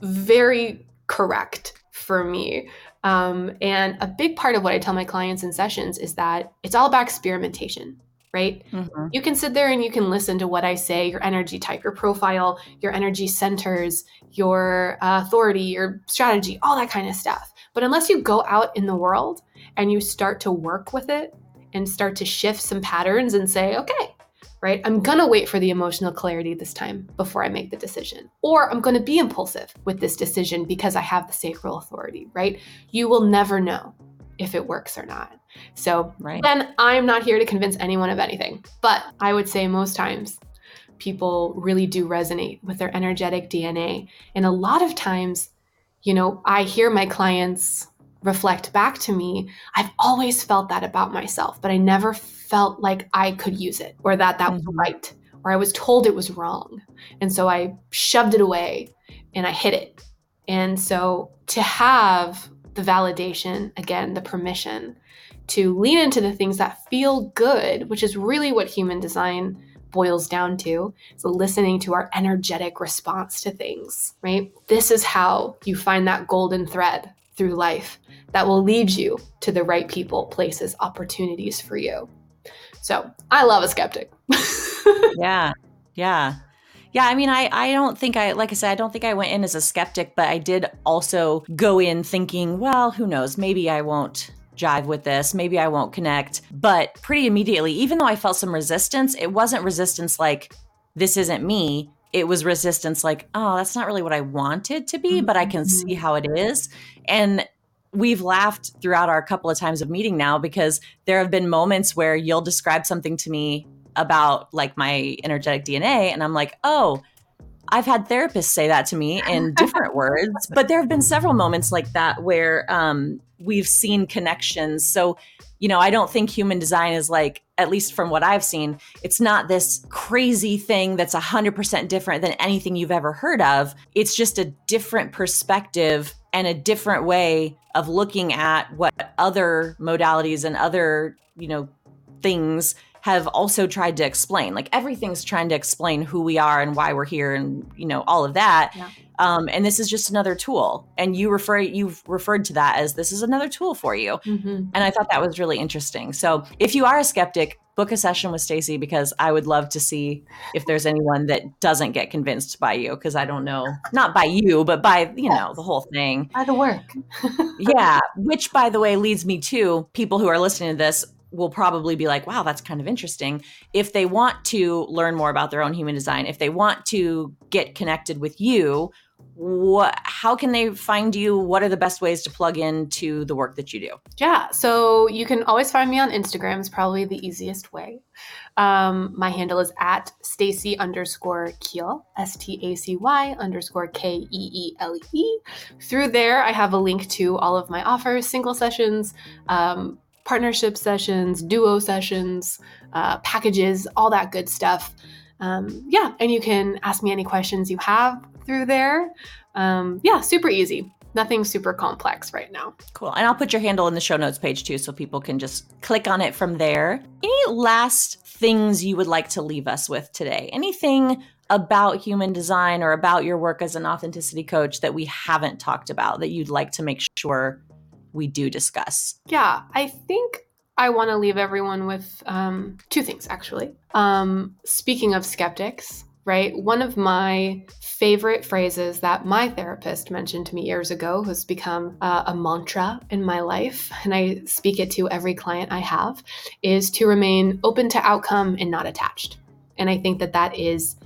C: very correct for me. Um, and a big part of what I tell my clients in sessions is that it's all about experimentation right? Mm-hmm. You can sit there and you can listen to what I say, your energy type, your profile, your energy centers, your uh, authority, your strategy, all that kind of stuff. But unless you go out in the world and you start to work with it and start to shift some patterns and say, okay, right, I'm gonna wait for the emotional clarity this time before I make the decision. Or I'm gonna be impulsive with this decision because I have the sacral authority, right? You will never know if it works or not. So right. then I'm not here to convince anyone of anything. But I would say most times people really do resonate with their energetic DNA. And a lot of times, you know, I hear my clients reflect back to me, I've always felt that about myself, but I never felt like I could use it or that that mm-hmm. was right or I was told it was wrong. And so I shoved it away and I hid it. And so to have the validation, again, the permission to lean into the things that feel good, which is really what human design boils down to. So listening to our energetic response to things, right? This is how you find that golden thread through life that will lead you to the right people, places, opportunities for you. So I love a skeptic. (laughs)
A: yeah. Yeah. Yeah, I mean, I, I don't think I, like I said, I don't think I went in as a skeptic, but I did also go in thinking, well, who knows, maybe I won't jive with this. Maybe I won't connect. But pretty immediately, even though I felt some resistance, it wasn't resistance like, this isn't me. It was resistance like, oh, that's not really what I wanted to be, but I can see mm-hmm. how it is. And we've laughed throughout our couple of times of meeting now because there have been moments where you'll describe something to me about like my energetic DNA. And I'm like, oh, I've had therapists say that to me in (laughs) different words, but there have been several moments like that where um, we've seen connections. So, you know, I don't think human design is like, at least from what I've seen, it's not this crazy thing that's 100% different than anything you've ever heard of. It's just a different perspective and a different way of looking at what other modalities and other, you know, things have also tried to explain. Like everything's trying to explain who we are and why we're here and, you know, all of that. Yeah. Um, and this is just another tool. And you refer you've referred to that as this is another tool for you. Mm-hmm. And I thought that was really interesting. So if you are a skeptic, book a session with Stacy because I would love to see if there's anyone that doesn't get convinced by you because I don't know, not by you, but by, you know, the whole thing.
C: By the work.
A: yeah, which by the way leads me to people who are listening to this will probably be like, wow, that's kind of interesting. If they want to learn more about their own human design, if they want to get connected with you, what how can they find you? What are the best ways to plug into the work that you do?
C: Yeah so you can always find me on instagram. Is probably the easiest way. Um, my handle is at stacy underscore keele s-t-a-c-y underscore k-e-e-l-e through there i have a link to all of my offers single sessions um, partnership sessions duo sessions uh, packages all that good stuff um, yeah and you can ask me any questions you have through there. Um, yeah, super easy. Nothing super complex right now.
A: Cool. And I'll put your handle in the show notes page too, so people can just click on it from there. Any last things you would like to leave us with today? Anything about human design or about your work as an authenticity coach that we haven't talked about that you'd like to make sure we do discuss?
C: Yeah, I think I want to leave everyone with um, two things actually. Um, speaking of skeptics, right? One of my favorite phrases that my therapist mentioned to me years ago has become uh, a mantra in my life, and I speak it to every client I have, is to remain open to outcome and not attached. And I think that that is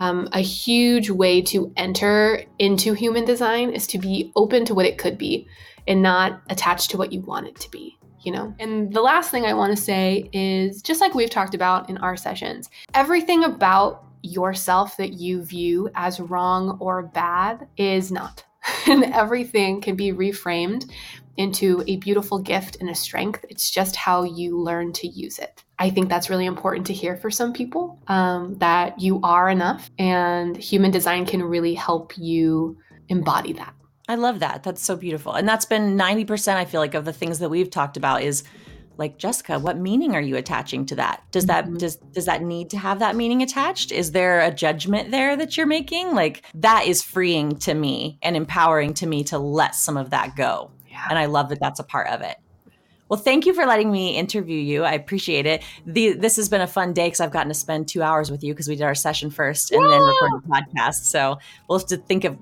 C: um, a huge way to enter into human design is to be open to what it could be and not attached to what you want it to be you know? And the last thing I want to say is just like we've talked about in our sessions, everything about yourself that you view as wrong or bad is not. (laughs) and everything can be reframed into a beautiful gift and a strength. It's just how you learn to use it. I think that's really important to hear for some people um, that you are enough, and human design can really help you embody that.
A: I love that. That's so beautiful. And that's been 90%, I feel like, of the things that we've talked about is like Jessica, what meaning are you attaching to that? Does that mm-hmm. does does that need to have that meaning attached? Is there a judgment there that you're making? Like that is freeing to me and empowering to me to let some of that go. Yeah. And I love that that's a part of it. Well, thank you for letting me interview you. I appreciate it. The, this has been a fun day because I've gotten to spend two hours with you because we did our session first and then recorded the podcast. So we'll have to think of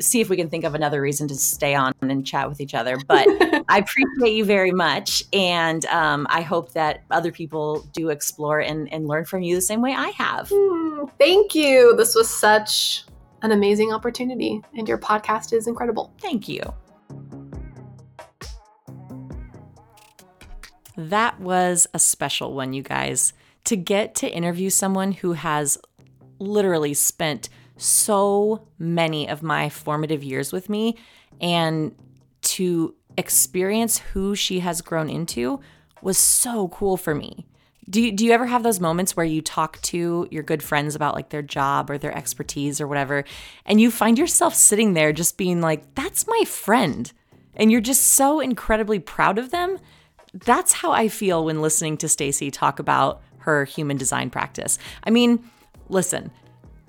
A: see if we can think of another reason to stay on and chat with each other. But (laughs) I appreciate you very much. And um, I hope that other people do explore and, and learn from you the same way I have.
C: Mm, thank you. This was such an amazing opportunity, and your podcast is incredible.
A: Thank you. That was a special one, you guys. To get to interview someone who has literally spent so many of my formative years with me and to experience who she has grown into was so cool for me. Do you, do you ever have those moments where you talk to your good friends about like their job or their expertise or whatever and you find yourself sitting there just being like that's my friend and you're just so incredibly proud of them? That's how I feel when listening to Stacy talk about her human design practice. I mean, listen,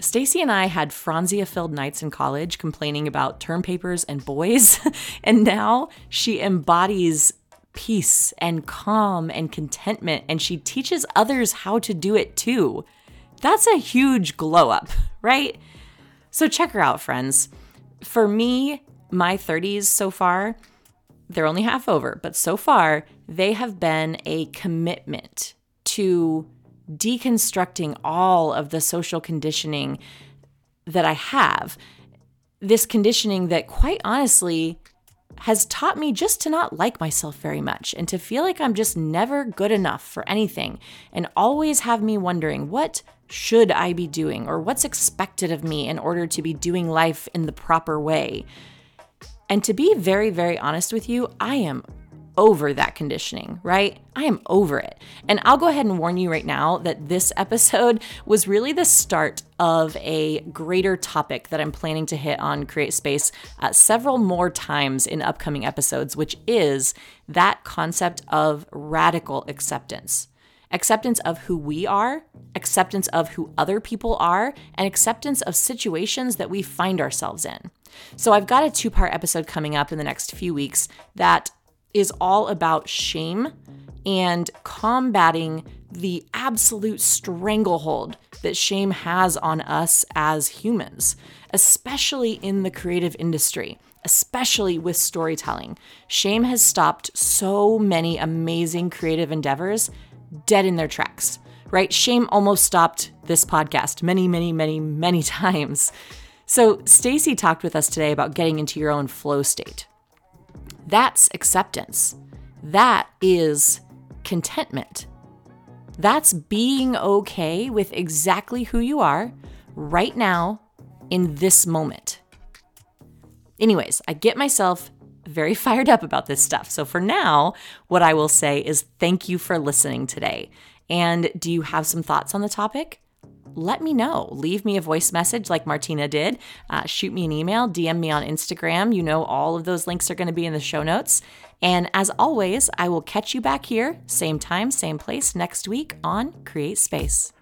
A: Stacy and I had Franzia filled nights in college complaining about term papers and boys, (laughs) and now she embodies peace and calm and contentment, and she teaches others how to do it too. That's a huge glow up, right? So check her out, friends. For me, my 30s so far, they're only half over, but so far, they have been a commitment to deconstructing all of the social conditioning that I have. This conditioning that, quite honestly, has taught me just to not like myself very much and to feel like I'm just never good enough for anything and always have me wondering what should I be doing or what's expected of me in order to be doing life in the proper way. And to be very, very honest with you, I am over that conditioning, right? I am over it. And I'll go ahead and warn you right now that this (laughs) episode was really the start of a greater topic that I'm planning to hit on Create Space uh, several more times in upcoming episodes, which is that concept of radical acceptance acceptance of who we are, acceptance of who other people are, and acceptance of situations that we find ourselves in. So, I've got a two part episode coming up in the next few weeks that is all about shame and combating the absolute stranglehold that shame has on us as humans, especially in the creative industry, especially with storytelling. Shame has stopped so many amazing creative endeavors dead in their tracks, right? Shame almost stopped this podcast many, many, many, many (laughs) times. So, Stacy talked with us today about getting into your own flow state. That's acceptance. That is contentment. That's being okay with exactly who you are right now in this moment. Anyways, I get myself very (laughs) fired up about this stuff. So for now, what I will say is thank you for listening today. And do you have some thoughts on the topic? Let me know. Leave me a voice message like Martina did. Uh, shoot me an email, DM me on Instagram. You know, all of those links are going to be in the show notes. And as always, I will catch you back here, same time, same place next week on Create Space.